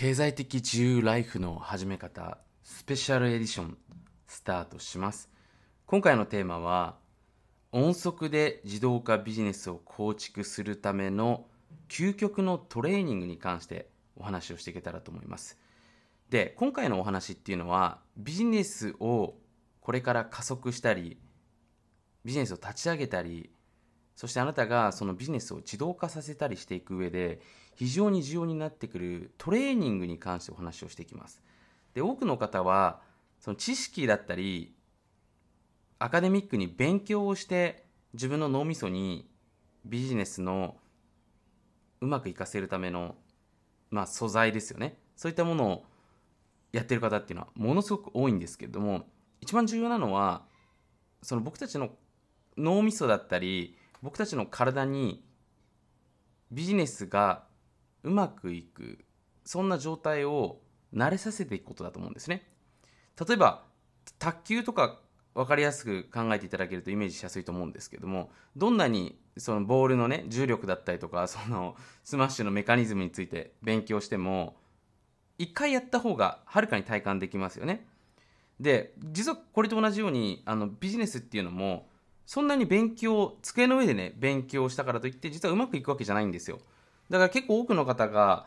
経済的自由ライフの始め方スペシャルエディションスタートします。今回のテーマは音速で自動化ビジネスを構築するための究極のトレーニングに関してお話をしていけたらと思います。で今回のお話っていうのはビジネスをこれから加速したりビジネスを立ち上げたりそしてあなたがそのビジネスを自動化させたりしていく上で非常に重要になってくるトレーニングに関してお話をしていきます。で多くの方はその知識だったりアカデミックに勉強をして自分の脳みそにビジネスのうまく活かせるための、まあ、素材ですよねそういったものをやってる方っていうのはものすごく多いんですけれども一番重要なのはその僕たちの脳みそだったり僕たちの体にビジネスがうまくいくそんな状態を慣れさせていくことだと思うんですね。例えば卓球とか分かりやすく考えていただけるとイメージしやすいと思うんですけどもどんなにそのボールのね重力だったりとかそのスマッシュのメカニズムについて勉強しても一回やった方がはるかに体感できますよね。で実はこれと同じようにあのビジネスっていうのもそんなに勉強机の上でね勉強したからといって実はうまくいくわけじゃないんですよ。だから結構多くの方が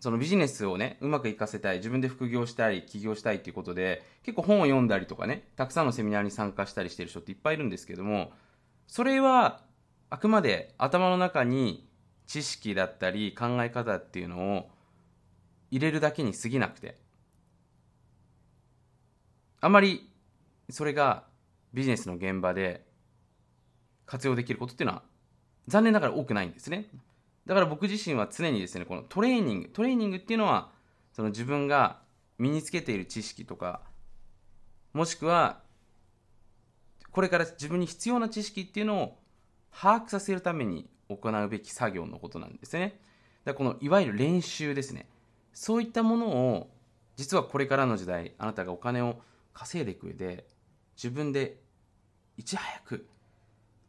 そのビジネスをねうまくいかせたい自分で副業したい起業したいっていうことで結構本を読んだりとかねたくさんのセミナーに参加したりしてる人っていっぱいいるんですけどもそれはあくまで頭の中に知識だったり考え方っていうのを入れるだけに過ぎなくてあまりそれがビジネスの現場で活用できることっていうのは残念ながら多くないんですね。だから僕自身は常にですねこのトレーニングトレーニングっていうのはその自分が身につけている知識とかもしくはこれから自分に必要な知識っていうのを把握させるために行うべき作業のことなんですねだこのいわゆる練習ですねそういったものを実はこれからの時代あなたがお金を稼いでいく上で自分でいち早く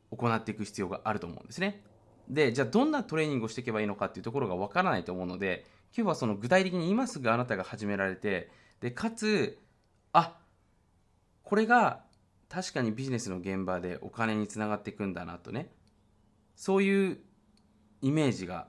行っていく必要があると思うんですね。で、じゃあどんなトレーニングをしていけばいいのかっていうところがわからないと思うので、今日はその具体的に今すぐあなたが始められて、で、かつ、あ、これが確かにビジネスの現場でお金につながっていくんだなとね、そういうイメージが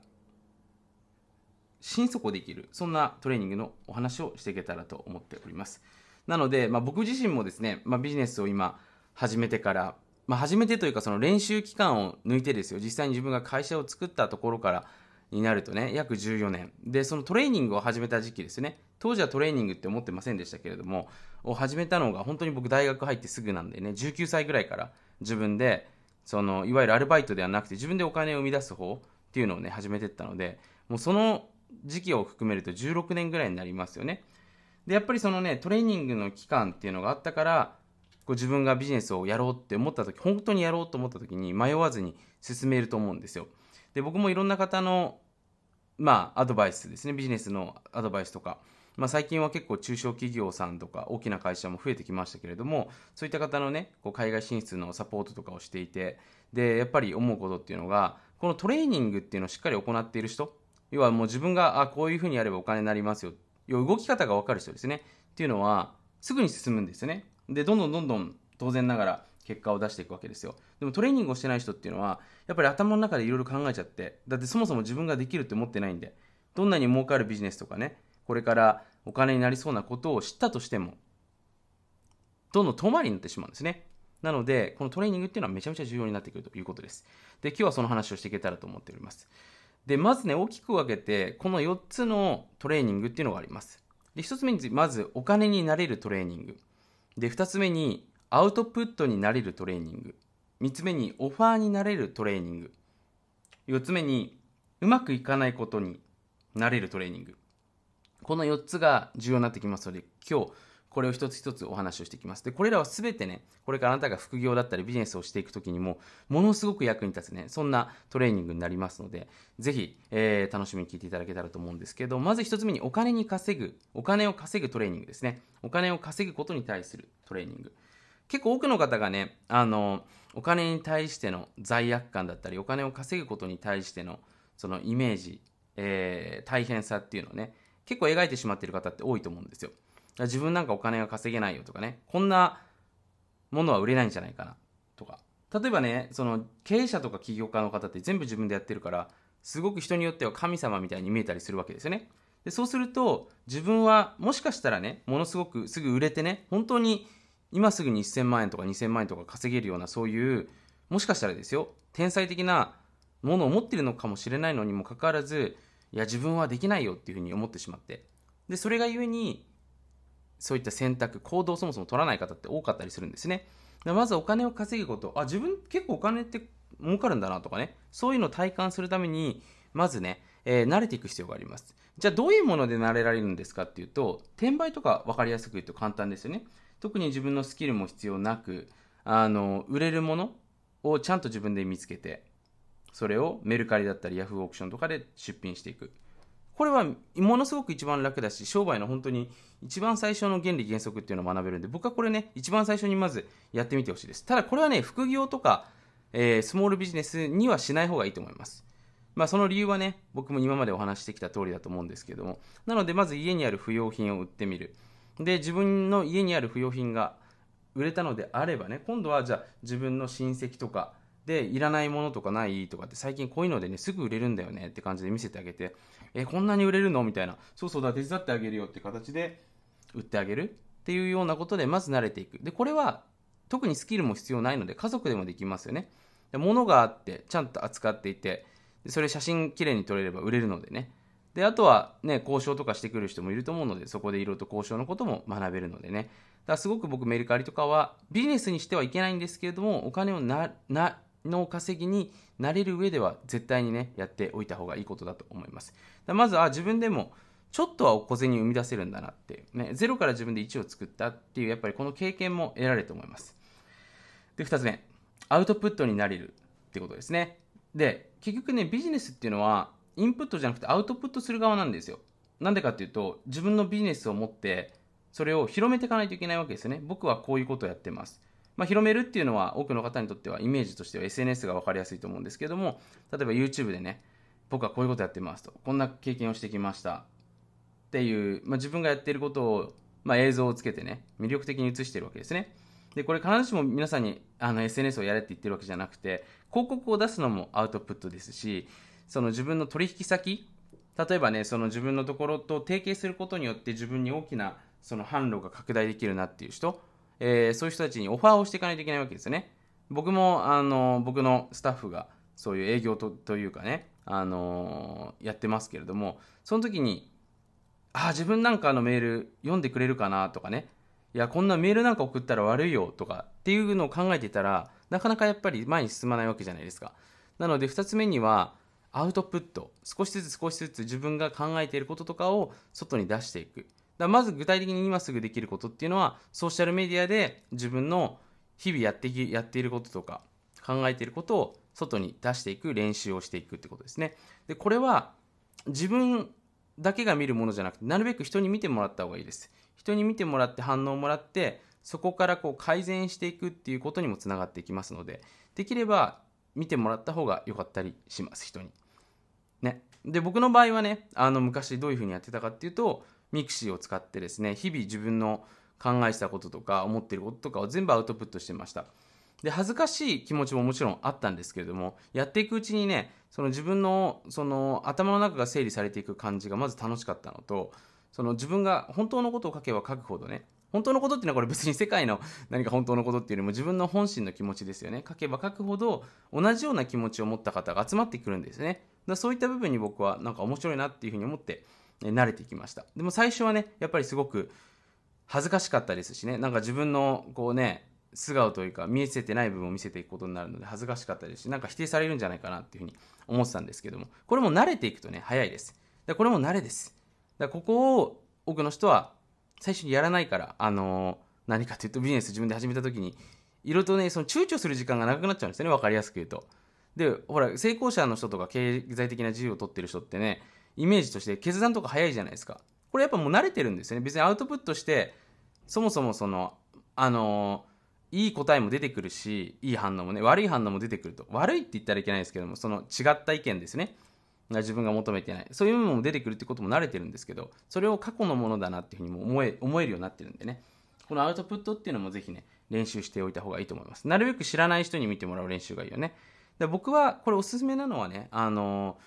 心底できる、そんなトレーニングのお話をしていけたらと思っております。なので、まあ、僕自身もですね、まあ、ビジネスを今始めてからまあ、初めてというかその練習期間を抜いてですよ。実際に自分が会社を作ったところからになるとね約14年。でそのトレーニングを始めた時期ですね。当時はトレーニングって思ってませんでしたけれどもを始めたのが本当に僕大学入ってすぐなんでね19歳ぐらいから自分でそのいわゆるアルバイトではなくて自分でお金を生み出す方っていうのをね始めてったのでもうその時期を含めると16年ぐらいになりますよね。でやっぱりそのねトレーニングの期間っていうのがあったからこう自分がビジネスをやろうって思った時本当にやろうと思った時に迷わずに進めると思うんですよ。で僕もいろんな方のまあアドバイスですね。ビジネスのアドバイスとか。まあ、最近は結構中小企業さんとか大きな会社も増えてきましたけれどもそういった方のねこう海外進出のサポートとかをしていてでやっぱり思うことっていうのがこのトレーニングっていうのをしっかり行っている人要はもう自分があこういうふうにやればお金になりますよ。要は動き方が分かる人ですね。っていうのはすぐに進むんですよね。でどんどんどんどん当然ながら結果を出していくわけですよ。でもトレーニングをしてない人っていうのはやっぱり頭の中でいろいろ考えちゃってだってそもそも自分ができるって思ってないんでどんなに儲かるビジネスとかねこれからお金になりそうなことを知ったとしてもどんどん遠回りになってしまうんですね。なのでこのトレーニングっていうのはめちゃめちゃ重要になってくるということです。で今日はその話をしていけたらと思っております。でまずね大きく分けてこの4つのトレーニングっていうのがあります。で1つ目にまずお金になれるトレーニング。で、2つ目にアウトプットになれるトレーニング。3つ目にオファーになれるトレーニング。4つ目にうまくいかないことになれるトレーニング。この4つが重要になってきますので、今日これを一つ一つお話をしていきます。で、これらは全てね、これからあなたが副業だったりビジネスをしていくときにも、ものすごく役に立つね、そんなトレーニングになりますので、ぜひ、えー、楽しみに聞いていただけたらと思うんですけど、まず一つ目にお金に稼ぐ、お金を稼ぐトレーニングですね。お金を稼ぐことに対するトレーニング。結構多くの方がね、あの、お金に対しての罪悪感だったり、お金を稼ぐことに対してのそのイメージ、えー、大変さっていうのをね、結構描いてしまっている方って多いと思うんですよ自分なんかお金が稼げないよとかね。こんなものは売れないんじゃないかな。とか。例えばねその経営者とか起業家の方って全部自分でやってるからすごく人によっては神様みたいに見えたりするわけですよね。でそうすると自分はもしかしたらねものすごくすぐ売れてね本当に今すぐに1000万円とか2000万円とか稼げるようなそういうもしかしたらですよ天才的なものを持ってるのかもしれないのにもかかわらずいや自分はできないよっていうふうに思ってしまって。でそれがゆえにそういった選択行動をそもそも取らない方って多かったりするんですね。まずお金を稼ぐこと。あ自分結構お金って儲かるんだなとかね。そういうのを体感するためにまずね、えー、慣れていく必要があります。じゃあどういうもので慣れられるんですかっていうと転売とか分かりやすく言うと簡単ですよね。特に自分のスキルも必要なくあの売れるものをちゃんと自分で見つけてそれをメルカリだったりヤフーオークションとかで出品していく。これはものすごく一番楽だし商売の本当に一番最初の原理原則っていうのを学べるんで僕はこれね一番最初にまずやってみてほしいです。ただこれはね副業とか、えー、スモールビジネスにはしない方がいいと思います。まあその理由はね僕も今までお話してきた通りだと思うんですけども。なのでまず家にある不用品を売ってみる。で自分の家にある不用品が売れたのであればね今度はじゃあ自分の親戚とかでいらないものとかないとかって最近こういうのでねすぐ売れるんだよねって感じで見せてあげてえこんなに売れるの？みたいなそうそうだ手伝ってあげるよって形で売ってあげる。っていうようなことでまず慣れていく。でこれは特にスキルも必要ないので家族でもできますよね。で物があってちゃんと扱っていてそれ写真きれいに撮れれば売れるのでね。であとはね交渉とかしてくる人もいると思うのでそこでいろいろと交渉のことも学べるのでね。だからすごく僕メルカリとかはビジネスにしてはいけないんですけれどもお金をななの稼ぎになれる上では絶対にねやっておいた方がいいことだと思います。まずは自分でもちょっとは小銭を生み出せるんだなって。ねゼロから自分で1を作ったっていうやっぱりこの経験も得られると思います。で2つ目。アウトプットになれるってことですね。で結局ねビジネスっていうのはインプットじゃなくてアウトプットする側なんですよ。なんでかっていうと自分のビジネスを持ってそれを広めていかないといけないわけですよね。僕はこういうことをやってます。まあ、広めるっていうのは多くの方にとってはイメージとしては SNS が分かりやすいと思うんですけども例えば YouTube でね僕はこういうことやってますとこんな経験をしてきました。っていう、まあ、自分がやっていることを、まあ、映像をつけてね魅力的に映してるわけですね。でこれ必ずしも皆さんにあの SNS をやれって言ってるわけじゃなくて広告を出すのもアウトプットですしその自分の取引先例えばねその自分のところと提携することによって自分に大きなその販路が拡大できるなっていう人えー、そういう人たちにオファーをしていかないといけないわけですね。僕も、あの、僕のスタッフが、そういう営業とというかね、あのー、やってますけれども、その時に、ああ、自分なんかのメール読んでくれるかなとかね、いや、こんなメールなんか送ったら悪いよとかっていうのを考えてたら、なかなかやっぱり前に進まないわけじゃないですか。なので、2つ目には、アウトプット。少しずつ少しずつ自分が考えていることとかを外に出していく。だまず具体的に今すぐできることっていうのはソーシャルメディアで自分の日々やってやっていることとか考えていることを外に出していく練習をしていくってことですね。でこれは自分だけが見るものじゃなくてなるべく人に見てもらった方がいいです。人に見てもらって反応をもらってそこからこう改善していくっていうことにもつながっていきますのでできれば見てもらった方が良かったりします人に。ね。で僕の場合はねあの昔どういうふうにやってたかっていうと mixi を使ってですね日々自分の考えしたこととか思ってることとかを全部アウトプットしてました。で恥ずかしい気持ちももちろんあったんですけれどもやっていくうちにねその自分のその頭の中が整理されていく感じがまず楽しかったのとその自分が本当のことを書けば書くほどね本当のことっていうのはこれ別に世界の何か本当のことっていうよりも自分の本心の気持ちですよね。書けば書くほど同じような気持ちを持った方が集まってくるんですね。だそういった部分に僕はなんか面白いなっていうふうに思って慣れてきました。でも最初はねやっぱりすごく恥ずかしかったですしね。なんか自分のこうね素顔というか見せてない部分を見せていくことになるので恥ずかしかったですしなんか否定されるんじゃないかなっていうふうに思ってたんですけども。これも慣れていくとね早いです。でこれも慣れです。だここを多くの人は最初にやらないからあのー、何かというとビジネス自分で始めた時にいろいろとねその躊躇する時間が長くなっちゃうんですよね。分かりやすく言うと。でほら成功者の人とか経済的な自由を取ってる人ってねイメージとして決断とか早いじゃないですか。これやっぱもう慣れてるんですよね。別にアウトプットして、そもそもその、あの、いい答えも出てくるし、いい反応もね、悪い反応も出てくると。悪いって言ったらいけないですけども、その違った意見ですね。自分が求めてないそういう部分も出てくるってことも慣れてるんですけどそれを過去のものだなっていうふうにも思え思えるようになってるんでねこのアウトプットっていうのもぜひね練習しておいた方がいいと思いますなるべく知らない人に見てもらう練習がいいよねで僕はこれおすすめなのはねあの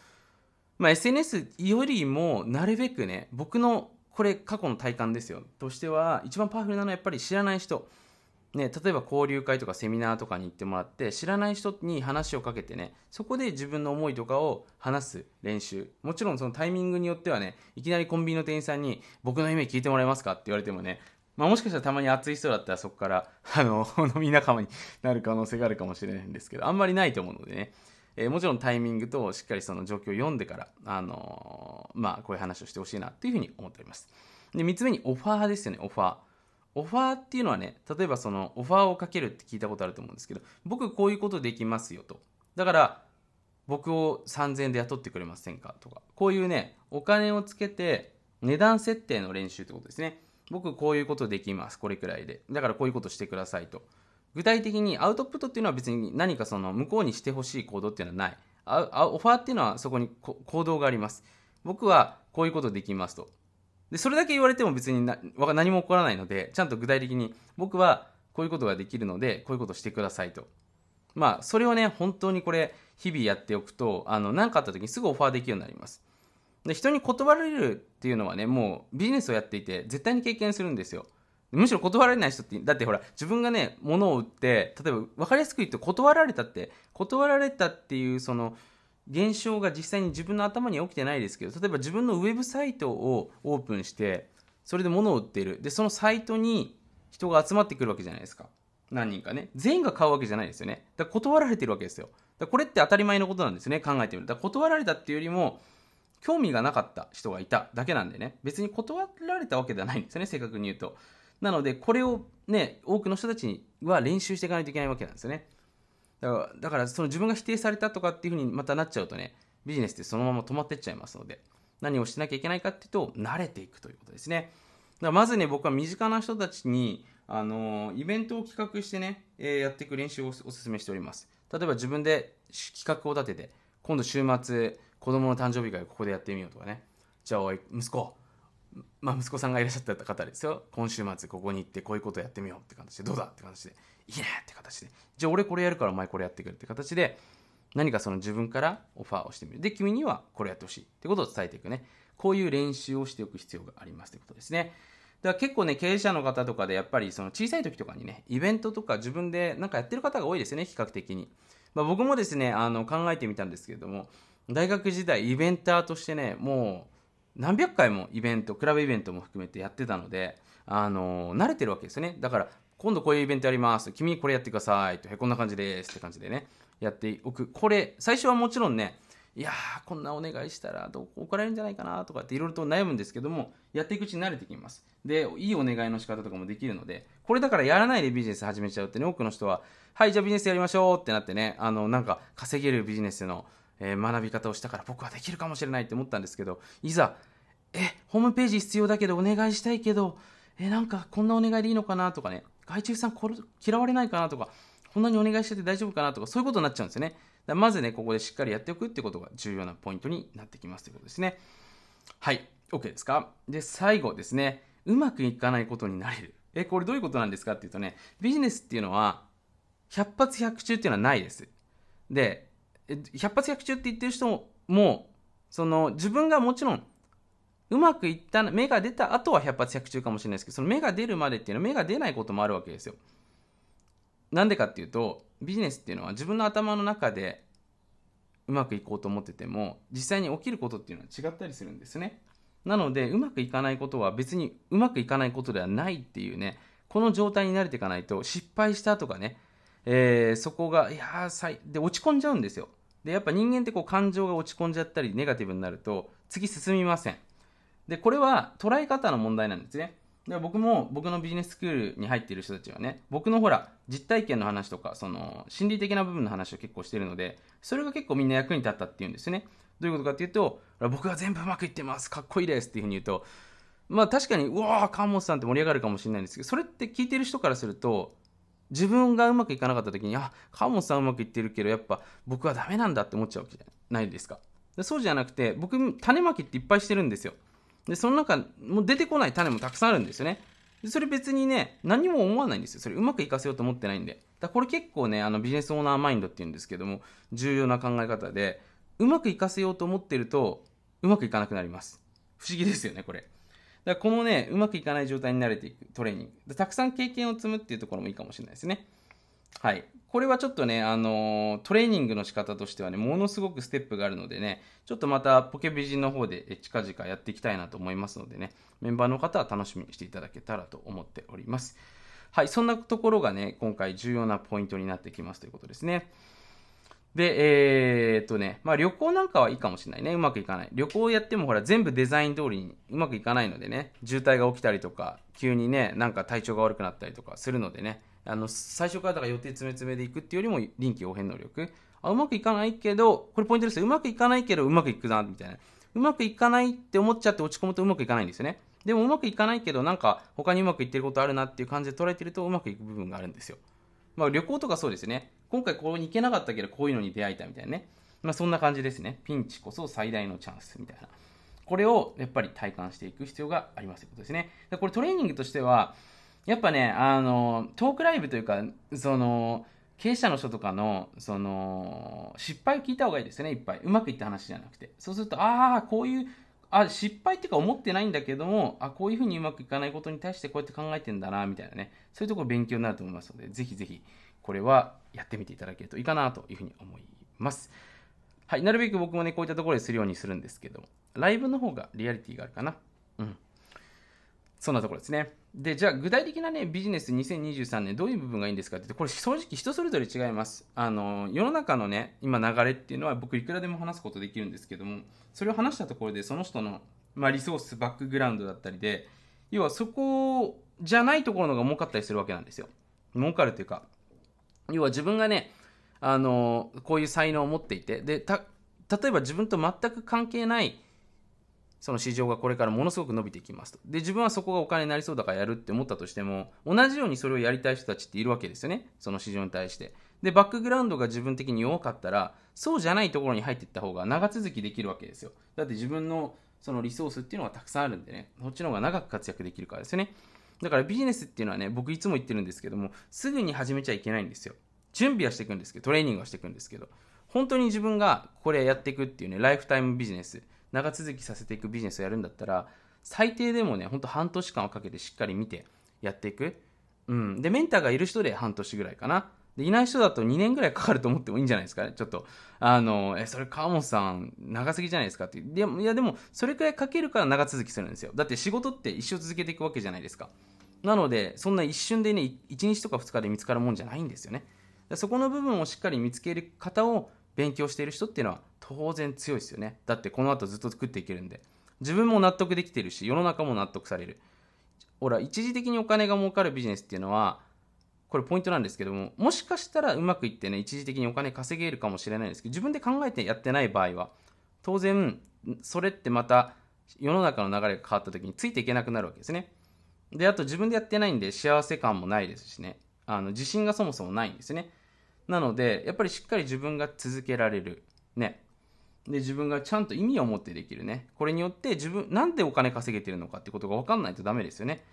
まあ、SNS よりもなるべくね僕のこれ過去の体感ですよ。としては一番パワフルなのはやっぱり知らない人。ね、例えば交流会とかセミナーとかに行ってもらって知らない人に話をかけてねそこで自分の思いとかを話す練習。もちろんそのタイミングによってはねいきなりコンビニの店員さんに「僕の夢聞いてもらえますか?」って言われてもねまあ、もしかしたらたまに熱い人だったらそこからあの 飲み仲間になる可能性があるかもしれないんですけどあんまりないと思うのでね、えー、もちろんタイミングとしっかりその状況を読んでから、あのー、まあ、こういう話をしてほしいなっていうふうに思っておりますで3つ目にオファーですよねオファーオファーっていうのはね、例えばそのオファーをかけるって聞いたことあると思うんですけど、僕こういうことできますよと。だから、僕を3000円で雇ってくれませんかとか、こういうね、お金をつけて値段設定の練習ってことですね。僕こういうことできます。これくらいで。だからこういうことしてくださいと。具体的にアウトプットっていうのは別に何かその向こうにしてほしい行動っていうのはない。オファーっていうのはそこに行動があります。僕はこういうことできますと。で、それだけ言われても別に何も起こらないので、ちゃんと具体的に僕はこういうことができるので、こういうことしてくださいと。まあ、それをね、本当にこれ、日々やっておくと、あの、何かあった時にすぐオファーできるようになります。で、人に断られるっていうのはね、もうビジネスをやっていて、絶対に経験するんですよ。むしろ断られない人って、だってほら、自分がね、物を売って、例えば分かりやすく言うと断られたって、断られたっていうその、現象が実際に自分の頭には起きてないですけど例えば自分のウェブサイトをオープンしてそれで物を売っている。でそのサイトに人が集まってくるわけじゃないですか。何人かね。全員が買うわけじゃないですよね。だから断られてるわけですよ。だこれって当たり前のことなんですね。考えてみるだ断られたっていうよりも興味がなかった人がいただけなんでね。別に断られたわけではないんですよね。正確に言うと。なのでこれをね多くの人たちは練習していかないといけないわけなんですよね。だからだからその自分が否定されたとかっていうふうにまたなっちゃうとねビジネスってそのまま止まってっちゃいますので何をしなきゃいけないかっていうと慣れていくということですね。だからまずね僕は身近な人たちにあのイベントを企画してね、えー、やっていく練習をお勧めしております。例えば自分で企画を立てて今度週末子供の誕生日会をここでやってみようとかね。じゃあおい息子まあ息子さんがいらっしゃった方ですよ。今週末ここに行ってこういうことやってみようって形で。どうだって形で。いいねって形で。じゃあ俺これやるからお前これやってくれって形で何かその自分からオファーをしてみる。で君にはこれやってほしいってことを伝えていくね。こういう練習をしておく必要がありますということですね。だから結構ね経営者の方とかでやっぱりその小さい時とかにねイベントとか自分でなんかやってる方が多いですよね。比較的に、まあ、僕もですねあの考えてみたんですけれども大学時代イベンターとしてねもう何百回もイベントクラブイベントも含めてやってたのであの慣れてるわけですよねだから今度こういうイベントやります。君これやってください。と、こんな感じです。って感じでね、やっておく。これ、最初はもちろんね、いやー、こんなお願いしたらどこ怒られるんじゃないかなとかっていろいろと悩むんですけども、やっていくうちに慣れてきます。で、いいお願いの仕方とかもできるので、これだからやらないでビジネス始めちゃうってね、多くの人は、はい、じゃあビジネスやりましょうってなってね、あの、なんか稼げるビジネスの、えー、学び方をしたから僕はできるかもしれないって思ったんですけど、いざ、え、ホームページ必要だけどお願いしたいけど、え、なんかこんなお願いでいいのかなとかね、外注さん嫌われないかなとか、こんなにお願いしてて大丈夫かなとか、そういうことになっちゃうんですよね。まずね、ここでしっかりやっておくってことが重要なポイントになってきますということですね。はい。OK ですか？で、最後ですね。うまくいかないことになれる。え、これどういうことなんですかっていうとね、ビジネスっていうのは、100発100中っていうのはないです。で、100発100中って言ってる人も、その自分がもちろんうまくいった芽が出た後は百発百中かもしれないですけどその芽が出るまでっていうのは芽が出ないこともあるわけですよ。なんでかっていうとビジネスっていうのは自分の頭の中でうまくいこうと思ってても実際に起きることっていうのは違ったりするんですね。なのでうまくいかないことは別にうまくいかないことではないっていうねこの状態に慣れていかないと失敗したとかね、えー、そこがいやーで落ち込んじゃうんですよ。でやっぱ人間ってこう感情が落ち込んじゃったりネガティブになると次進みませんで、これは捉え方の問題なんですね。で僕も僕のビジネススクールに入っている人たちはね、僕のほら、実体験の話とか、その、心理的な部分の話を結構してるので、それが結構みんな役に立ったっていうんですよね。どういうことかっていうと、僕は全部うまくいってます、かっこいいですっていうふうに言うと、まあ確かに、うわー、川本さんって盛り上がるかもしれないんですけど、それって聞いてる人からすると、自分がうまくいかなかった時に、あ、川本さんうまくいってるけど、やっぱ僕はダメなんだって思っちゃうわけじゃないですか。でそうじゃなくて、僕、種まきっていっぱいしてるんですよ。で、その中、もう出てこない種もたくさんあるんですよね。でそれ別にね、何も思わないんですよ。それうまくいかせようと思ってないんで。だこれ結構ね、あのビジネスオーナーマインドっていうんですけども、重要な考え方で、うまくいかせようと思ってると、うまくいかなくなります。不思議ですよね、これ。だからこのね、うまくいかない状態に慣れていくトレーニング。たくさん経験を積むっていうところもいいかもしれないですね。はい。これはちょっとね、あのー、トレーニングの仕方としてはね、ものすごくステップがあるのでね、ちょっとまたポケビジンの方で近々やっていきたいなと思いますのでね、メンバーの方は楽しみにしていただけたらと思っております。はい、そんなところがね、今回重要なポイントになってきますということですね。で、えー、っとね、まあ旅行なんかはいいかもしれないね。うまくいかない。旅行やってもほら全部デザイン通りにうまくいかないのでね、渋滞が起きたりとか、急にね、なんか体調が悪くなったりとかするのでね、あの、最初からだから予定詰め詰めでいくっていうよりも臨機応変能力。あ、うまくいかないけど、これポイントですよ。うまくいかないけどうまくいくな、みたいな。うまくいかないって思っちゃって落ち込むとうまくいかないんですよね。でもうまくいかないけど、なんか他にうまくいってることあるなっていう感じで捉えてるとうまくいく部分があるんですよ。まあ旅行とかそうですね。今回ここに行けなかったけどこういうのに出会えたみたいなね。まあそんな感じですね。ピンチこそ最大のチャンスみたいな。これをやっぱり体感していく必要がありますということですね。でこれトレーニングとしては、やっぱね、あの、トークライブというか、その、経営者の人とかの、その、失敗を聞いた方がいいですね、いっぱい。うまくいった話じゃなくて。そうすると、ああ、こういうあ、失敗っていうか思ってないんだけども、あ、こういうふうにうまくいかないことに対してこうやって考えてんだな、みたいなね。そういうところ勉強になると思いますので、ぜひぜひ、これはやってみていただけるといいかなというふうに思います。はい、なるべく僕もね、こういったところでするようにするんですけど、ライブの方がリアリティがあるかな。うん。そんなところですね。で、じゃあ具体的なね、ビジネス2023年どういう部分がいいんですかって、これ正直人それぞれ違います。あの、世の中のね、今流れっていうのは僕いくらでも話すことできるんですけども、それを話したところでその人の、まあ、リソース、バックグラウンドだったりで、要はそこじゃないところのが儲かったりするわけなんですよ。儲かるというか、要は自分がね、あの、こういう才能を持っていて、で、た、例えば自分と全く関係ないその市場がこれからものすごく伸びていきますと。で、自分はそこがお金になりそうだからやるって思ったとしても、同じようにそれをやりたい人たちっているわけですよね。その市場に対して。で、バックグラウンドが自分的に弱かったら、そうじゃないところに入っていった方が長続きできるわけですよ。だって自分のそのリソースっていうのがたくさんあるんでね、そっちの方が長く活躍できるからですよね。だからビジネスっていうのはね、僕いつも言ってるんですけども、すぐに始めちゃいけないんですよ。準備はしていくんですけど、トレーニングはしていくんですけど、本当に自分がこれやっていくっていうね、ライフタイムビジネス、長続きさせていくビジネスをやるんだったら、最低でもね、ほんと半年間をかけてしっかり見てやっていく。うん。で、メンターがいる人で半年ぐらいかな。で、いない人だと2年ぐらいかかると思ってもいいんじゃないですかね。ちょっと、あの、え、それ川本さん、長すぎじゃないですかって。でいや、でも、それくらいかけるから長続きするんですよ。だって仕事って一生続けていくわけじゃないですか。なので、そんな一瞬でね、1日とか2日で見つかるもんじゃないんですよね。そこの部分をしっかり見つける方を勉強している人っていうのは当然強いですよね。だってこの後ずっと作っていけるんで。自分も納得できてるし、世の中も納得される。ほら、一時的にお金が儲かるビジネスっていうのは、これポイントなんですけども、もしかしたらうまくいってね、一時的にお金稼げるかもしれないんですけど、自分で考えてやってない場合は、当然、それってまた世の中の流れが変わった時についていけなくなるわけですね。で、あと自分でやってないんで幸せ感もないですしね、あの自信がそもそもないんですね。なので、やっぱりしっかり自分が続けられる。ね。で、自分がちゃんと意味を持ってできるね。これによって自分、なんでお金稼げてるのかってことが分かんないとダメですよね。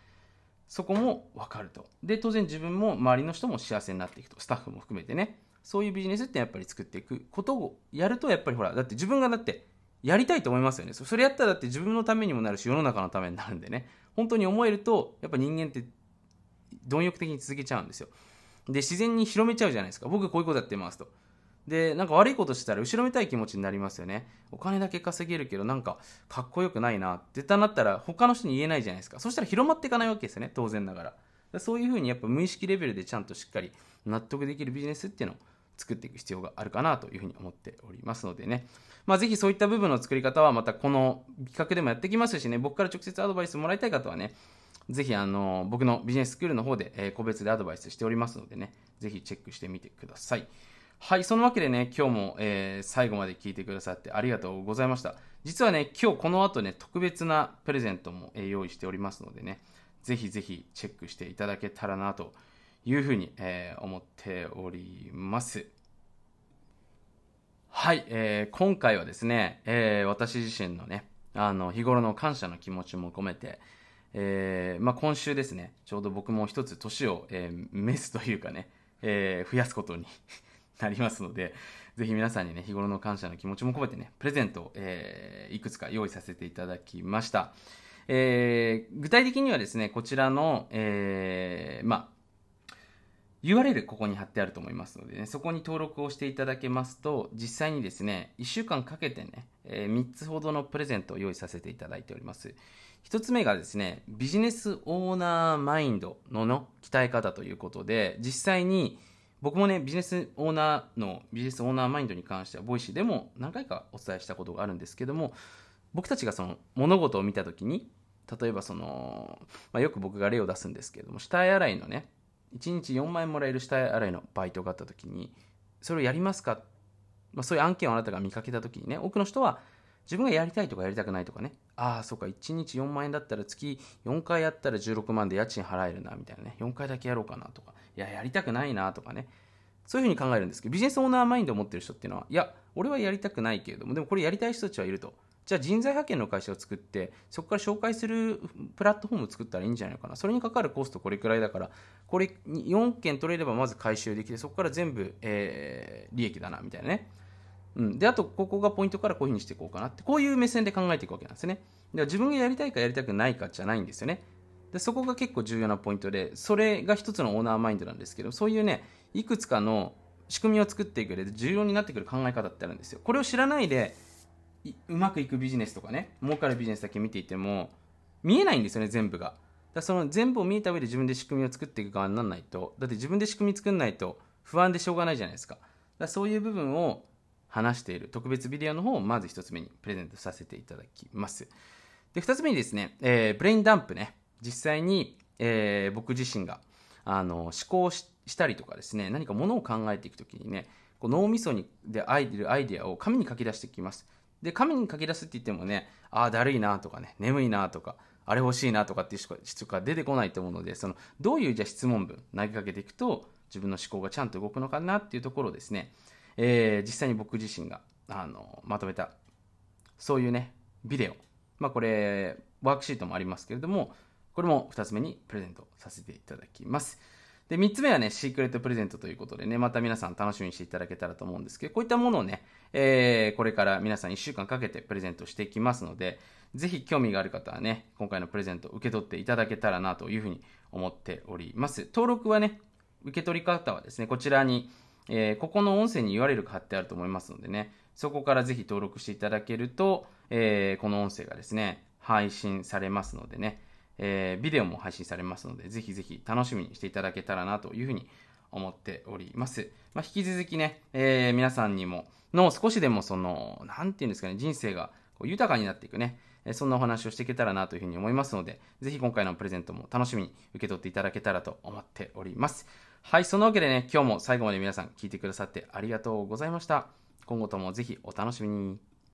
そこも分かると。で、当然自分も周りの人も幸せになっていくと。スタッフも含めてね。そういうビジネスってやっぱり作っていくことをやると、やっぱりほら、だって自分がだってやりたいと思いますよね。それやったらだって自分のためにもなるし、世の中のためになるんでね。本当に思えると、やっぱ人間って貪欲的に続けちゃうんですよ。で、自然に広めちゃうじゃないですか。僕こういうことやってますと。で、なんか悪いことしたら後ろめたい気持ちになりますよね。お金だけ稼げるけど、なんかかっこよくないなって絶対なったら他の人に言えないじゃないですか。そしたら広まっていかないわけですよね。当然ながら。そういうふうにやっぱ無意識レベルでちゃんとしっかり納得できるビジネスっていうのを作っていく必要があるかなというふうに思っておりますのでね。まあ、ぜひそういった部分の作り方はまたこの企画でもやってきますしね、僕から直接アドバイスもらいたい方はね、ぜひあの僕のビジネススクールの方で、え個別でアドバイスしておりますのでね、ぜひチェックしてみてください。はい、そのわけでね、今日も、えー、最後まで聞いてくださってありがとうございました。実はね、今日この後ね、特別なプレゼントも、えー、用意しておりますのでね、ぜひぜひチェックしていただけたらなというふうに、えー、思っております。はい、えー今回はですね、えー私自身のね、あの、日頃の感謝の気持ちも込めて、えーまあ、今週ですね、ちょうど僕も一つ年を、えー召すというかね、えー増やすことになりますので、ぜひ皆さんにね、日頃の感謝の気持ちも込めてね、プレゼントを、えーいくつか用意させていただきました。えー具体的にはですね、こちらの、えーまあ、URL ここに貼ってあると思いますのでね、そこに登録をしていただけますと、実際にですね、1週間かけてね、え3つほどのプレゼントを用意させていただいております。1つ目がですね、ビジネスオーナーマインドのの鍛え方ということで、実際に僕もね、ビジネスオーナーの、ビジネスオーナーマインドに関しては、 Voicy でも何回かお伝えしたことがあるんですけども、僕たちがその物事を見たときに、例えばその、まあ、よく僕が例を出すんですけれども、死体洗いのね、1日4万円もらえる死体洗いのバイトがあったときに、それをやりますか、まあ、そういう案件をあなたが見かけたときにね、多くの人は自分がやりたいとかやりたくないとかね、ああ、そうか、1日4万円だったら月4回やったら16万で家賃払えるな、みたいなね、4回だけやろうかなとか、いや、やりたくないなとかね、そういうふうに考えるんですけど、ビジネスオーナーマインドを持ってる人っていうのは、いや、俺はやりたくないけれども、でもこれやりたい人たちはいると。じゃあ人材派遣の会社を作って、そこから紹介するプラットフォームを作ったらいいんじゃないのかな。それにかかるコストこれくらいだから、これ4件取れればまず回収できて、そこから全部、えー利益だな、みたいなね。うん、で、あと、ここがポイントからこういうふうにしていこうかなって、こういう目線で考えていくわけなんですね。で自分がやりたいかやりたくないかじゃないんですよね。でそこが結構重要なポイントで、それが一つのオーナーマインドなんですけど、そういうね、いくつかの仕組みを作っていく上で重要になってくる考え方ってあるんですよ。これを知らないで、いうまくいくビジネスとかね、儲かるビジネスだけ見ていても、見えないんですよね、全部が。だその全部を見えた上で自分で仕組みを作っていく側にならないと、だって自分で仕組み作んないと不安でしょうがないじゃないですか。だかそういう部分を話している特別ビデオの方をまず一つ目にプレゼントさせていただきます。で、二つ目にですね、えーブレインダンプね、実際に、えー僕自身が、あの、思考したりとかですね、何かものを考えていくときにね、こう脳みそにでアイデアアイデアを紙に書き出していきます。で、紙に書き出すって言ってもね、ああ、だるいなとかね、眠いなとか、あれ欲しいなとかっていう人が出てこないと思うので、その、どういうじゃ質問文投げかけていくと、自分の思考がちゃんと動くのかなっていうところですね、えー実際に僕自身が、あの、まとめた、そういうね、ビデオ。まあこれ、ワークシートもありますけれども、これも2つ目にプレゼントさせていただきます。で、3つ目はね、シークレットプレゼントということでね、また皆さん楽しみにしていただけたらと思うんですけど、こういったものをね、えーこれから皆さん1週間かけてプレゼントしていきますので、ぜひ興味がある方はね、今回のプレゼント受け取っていただけたらなというふうに思っております。登録はね、受け取り方はですね、こちらに、えーここの音声に URL が貼ってあると思いますのでね、そこからぜひ登録していただけると、えーこの音声がですね、配信されますのでね、えービデオも配信されますので、ぜひぜひ楽しみにしていただけたらなというふうに思っております。まあ、引き続きね、えー皆さんにも、の少しでもその、なんていうんですかね、人生がこう豊かになっていくね、そんなお話をしていけたらなというふうに思いますので、ぜひ今回のプレゼントも楽しみに受け取っていただけたらと思っております。はい、そのわけでね、今日も最後まで皆さん聞いてくださってありがとうございました。今後ともぜひお楽しみに。